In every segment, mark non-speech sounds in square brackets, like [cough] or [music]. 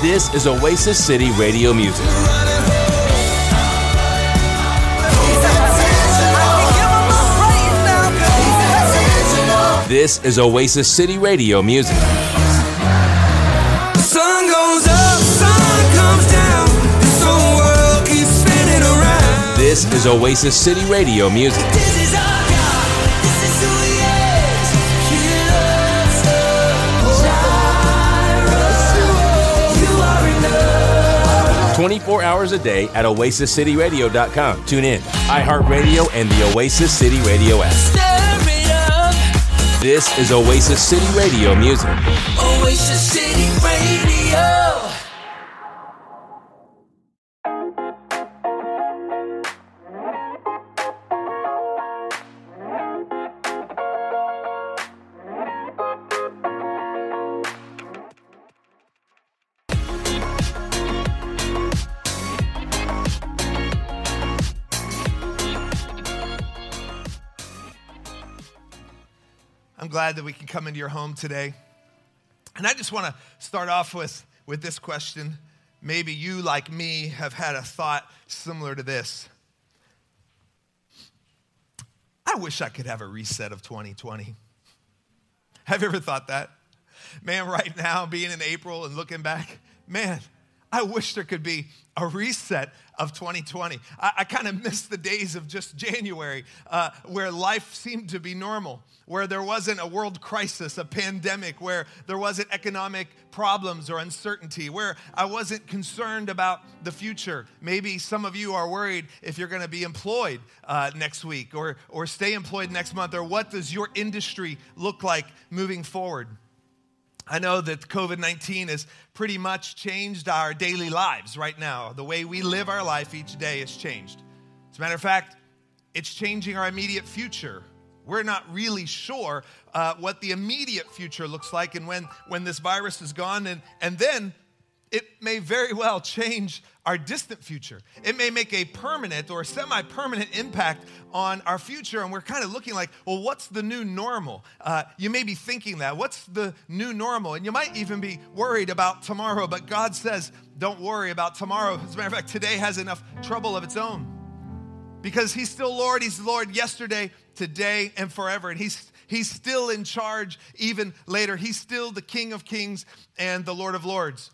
This is Oasis City Radio Music. This is Oasis City Radio Music. Sun goes up, sun comes down. This whole world keeps spinning around. This is Oasis City Radio Music. 24 hours a day at oasiscityradio.com. TuneIn, iHeartRadio, and the Oasis City Radio app. This is Oasis City Radio Music. Oasis City Radio. I'm glad that we can come into your home today. And I just want to start off with, with this question. Maybe you, like me, have had a thought similar to this. I wish I could have a reset of 2020. Have you ever thought that? Man, right now, being in April and looking back, man, I wish there could be a reset of 2020. I, I kind of miss the days of just January uh, where life seemed to be normal, where there wasn't a world crisis, a pandemic, where there wasn't economic problems or uncertainty, where I wasn't concerned about the future. Maybe some of you are worried if you're going to be employed uh, next week or, or stay employed next month, or what does your industry look like moving forward. I know that COVID 19 has pretty much changed our daily lives right now. The way we live our life each day has changed. As a matter of fact, it's changing our immediate future. We're not really sure uh, what the immediate future looks like and when, when this virus is gone. And, and then it may very well change our distant future. It may make a permanent or semi permanent impact on our future. And we're kind of looking like, well, what's the new normal? Uh, you may be thinking that. What's the new normal? And you might even be worried about tomorrow. But God says, don't worry about tomorrow. As a matter of fact, today has enough trouble of its own because He's still Lord. He's Lord yesterday, today, and forever. And He's He's still in charge even later. He's still the King of Kings and the Lord of Lords.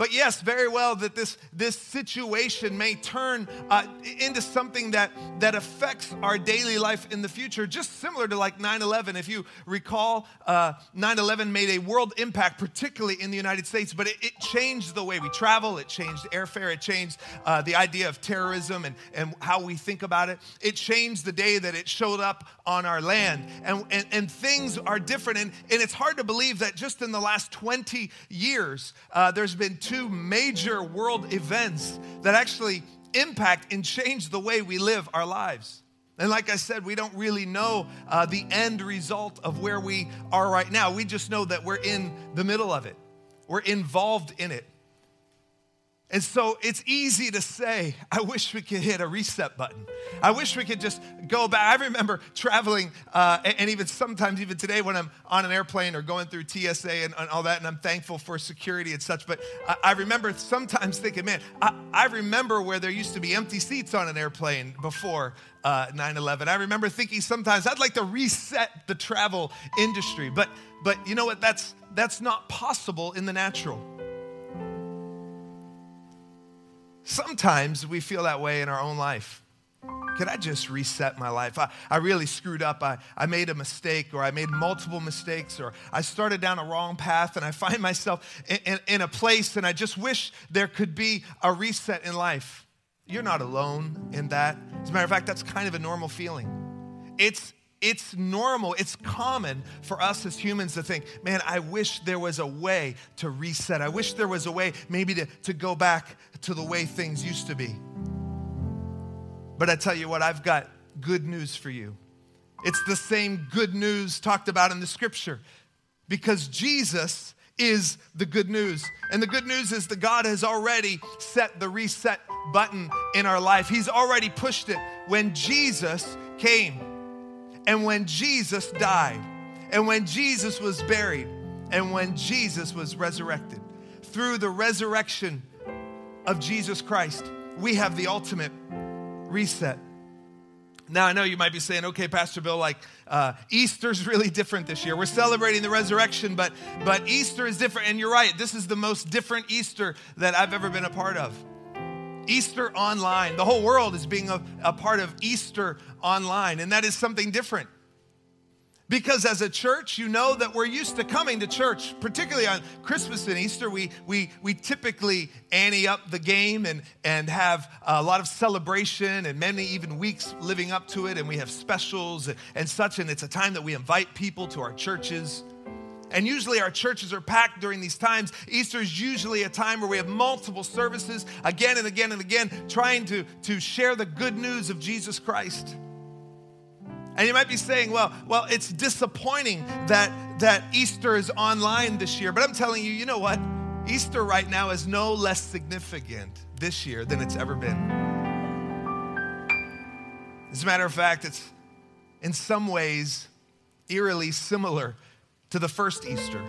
But yes, very well that this, this situation may turn uh, into something that, that affects our daily life in the future, just similar to like 9 11. If you recall, 9 uh, 11 made a world impact, particularly in the United States, but it, it changed the way we travel, it changed airfare, it changed uh, the idea of terrorism and, and how we think about it. It changed the day that it showed up on our land. And, and, and things are different. And, and it's hard to believe that just in the last 20 years, uh, there's been two major world events that actually impact and change the way we live our lives. And like I said, we don't really know uh, the end result of where we are right now. We just know that we're in the middle of it, we're involved in it. And so it's easy to say, I wish we could hit a reset button. I wish we could just go back. I remember traveling, uh, and even sometimes, even today, when I'm on an airplane or going through TSA and, and all that, and I'm thankful for security and such. But I, I remember sometimes thinking, man, I, I, remember where there used to be empty seats on an airplane before uh, 9 11. I remember thinking sometimes I'd like to reset the travel industry. But, but you know what? That's, that's not possible in the natural. Sometimes we feel that way in our own life. Could I just reset my life? I, I really screwed up. I, I made a mistake, or I made multiple mistakes, or I started down a wrong path, and I find [laughs] myself in, in, in a place, and I just wish there could be a reset in life. You're not alone in that. As a matter of fact, that's kind of a normal feeling. It's it's normal, it's common for us as humans to think, man, I wish there was a way to reset. I wish there was a way maybe to, to go back to the way things used to be. But I tell you what, I've got good news for you. It's the same good news talked about in the scripture because Jesus is the good news. And the good news is that God has already set the reset button in our life, He's already pushed it when Jesus came. And when Jesus died, and when Jesus was buried, and when Jesus was resurrected, through the resurrection of Jesus Christ, we have the ultimate reset. Now, I know you might be saying, okay, Pastor Bill, like uh, Easter's [laughs] really different this year. We're celebrating the resurrection, but, but Easter is different. And you're right, this is the most different Easter that I've ever been a part of. Easter online. The whole world is being a, a part of Easter online, and that is something different. Because as a church, you know that we're used to coming to church, particularly on Christmas and Easter. We, we, we typically ante up the game and, and have a lot of celebration and many even weeks living up to it. And we have specials and, and such. And it's a time that we invite people to our churches. And usually our churches are packed during these times. Easter is usually a time where we have multiple services again and again and again, trying to, to share the good news of Jesus Christ. And you might be saying, well, well, it's disappointing that, that Easter is online this year. But I'm telling you, you know what? Easter right now is no less significant this year than it's ever been. As a matter of fact, it's in some ways eerily similar to the first Easter,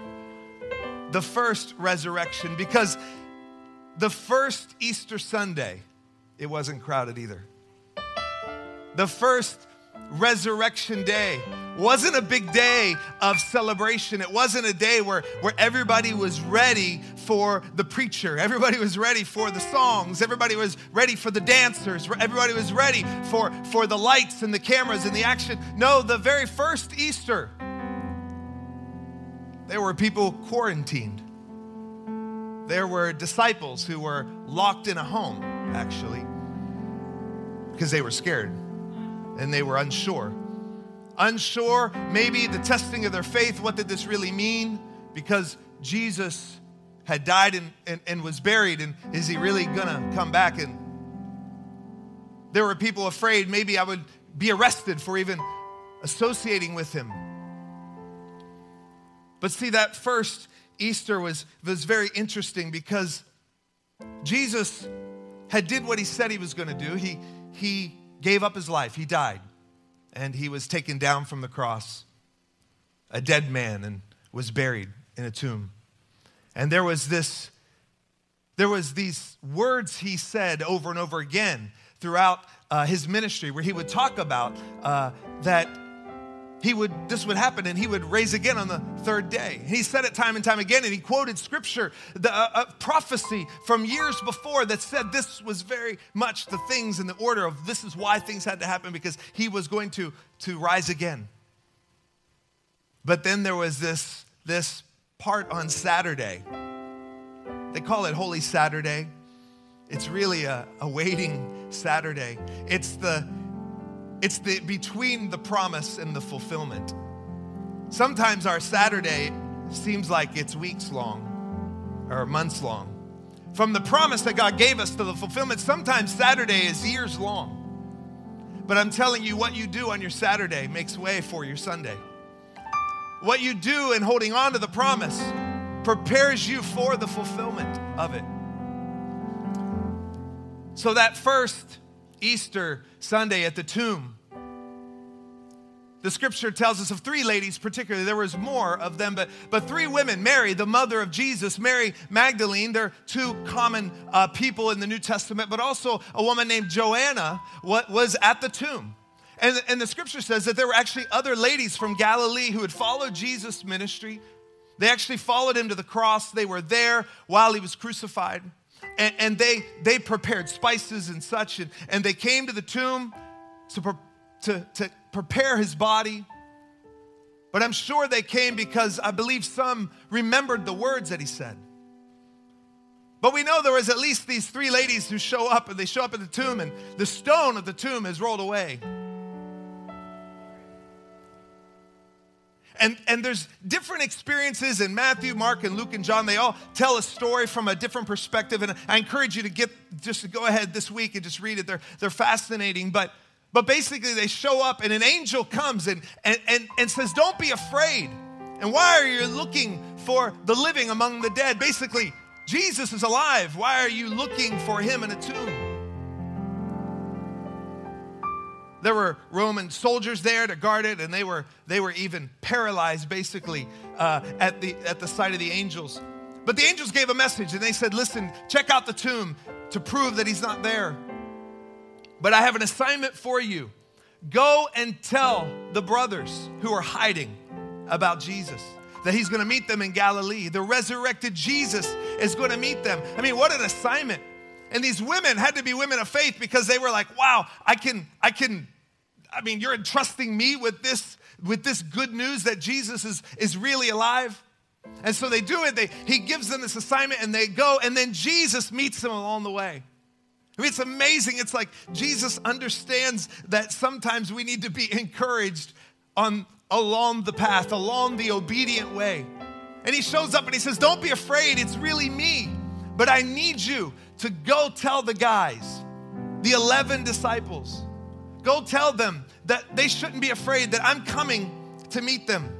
the first resurrection, because the first Easter Sunday, it wasn't crowded either. The first resurrection day wasn't a big day of celebration. It wasn't a day where, where everybody was ready for the preacher. Everybody was ready for the songs. Everybody was ready for the dancers. Everybody was ready for, for the lights and the cameras and the action. No, the very first Easter, there were people quarantined. There were disciples who were locked in a home, actually, because they were scared and they were unsure. Unsure, maybe the testing of their faith. What did this really mean? Because Jesus had died and, and, and was buried, and is he really gonna come back? And there were people afraid maybe I would be arrested for even associating with him. But see, that first Easter was, was very interesting because Jesus had did what he said he was going to do. He, he gave up his life. He died. And he was taken down from the cross, a dead man, and was buried in a tomb. And there was this, there was these words he said over and over again throughout uh, his ministry where he would talk about uh, that he would this would happen and he would raise again on the third day. And he said it time and time again and he quoted scripture the uh, uh, prophecy from years before that said this was very much the things in the order of this is why things had to happen because he was going to to rise again. But then there was this this part on saturday. They call it holy saturday. It's really a, a waiting saturday. It's the it's the between the promise and the fulfillment. Sometimes our Saturday seems like it's weeks long or months long. From the promise that God gave us to the fulfillment, sometimes Saturday is years long. But I'm telling you, what you do on your Saturday makes way for your Sunday. What you do in holding on to the promise prepares you for the fulfillment of it. So that first Easter Sunday at the tomb, the scripture tells us of three ladies particularly. There was more of them but, but three women mary the mother of jesus mary magdalene. They're two common uh, people in the new testament but also a woman named joanna what was at the tomb. And, and the scripture says that there were actually other ladies from galilee who had followed jesus ministry. They actually followed him to the cross. They were there while he was crucified and, and they, they prepared spices and such, and, and they came to the tomb to, pre- to, to prepare his body. But I'm sure they came because I believe some remembered the words that he said. But we know there was at least these three ladies who show up, and they show up at the tomb, and the stone of the tomb is rolled away. And, and there's different experiences in Matthew, Mark, and Luke, and John. They all tell a story from a different perspective. And I encourage you to get just to go ahead this week and just read it. They're, they're fascinating. But, but basically, they show up, and an angel comes and, and, and, and says, Don't be afraid. And why are you looking for the living among the dead? Basically, Jesus is alive. Why are you looking for him in a tomb? There were Roman soldiers there to guard it, and they were, they were even paralyzed basically uh, at, the, at the sight of the angels. But the angels gave a message and they said, Listen, check out the tomb to prove that he's not there. But I have an assignment for you. Go and tell the brothers who are hiding about Jesus that he's going to meet them in Galilee. The resurrected Jesus is going to meet them. I mean, what an assignment. And these women had to be women of faith because they were like, wow, I can, I can, I mean, you're entrusting me with this, with this good news that Jesus is, is really alive. And so they do it. They, he gives them this assignment and they go, and then Jesus meets them along the way. I mean, it's amazing. It's like Jesus understands that sometimes we need to be encouraged on along the path, along the obedient way. And he shows up and he says, Don't be afraid, it's really me. But I need you to go tell the guys, the 11 disciples, go tell them that they shouldn't be afraid, that I'm coming to meet them.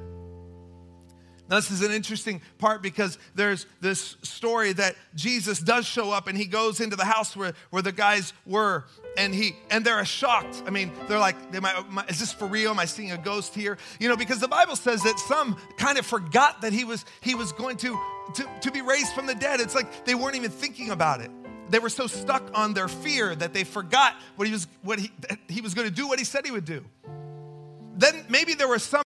Now, this is an interesting part because there's this story that Jesus does show up and he goes into the house where, where the guys were and he and they're shocked. I mean, they're like, Am I, is this for real? Am I seeing a ghost here? You know, because the Bible says that some kind of forgot that he was he was going to, to, to be raised from the dead. It's like they weren't even thinking about it. They were so stuck on their fear that they forgot what he was what he, he was going to do, what he said he would do. Then maybe there were some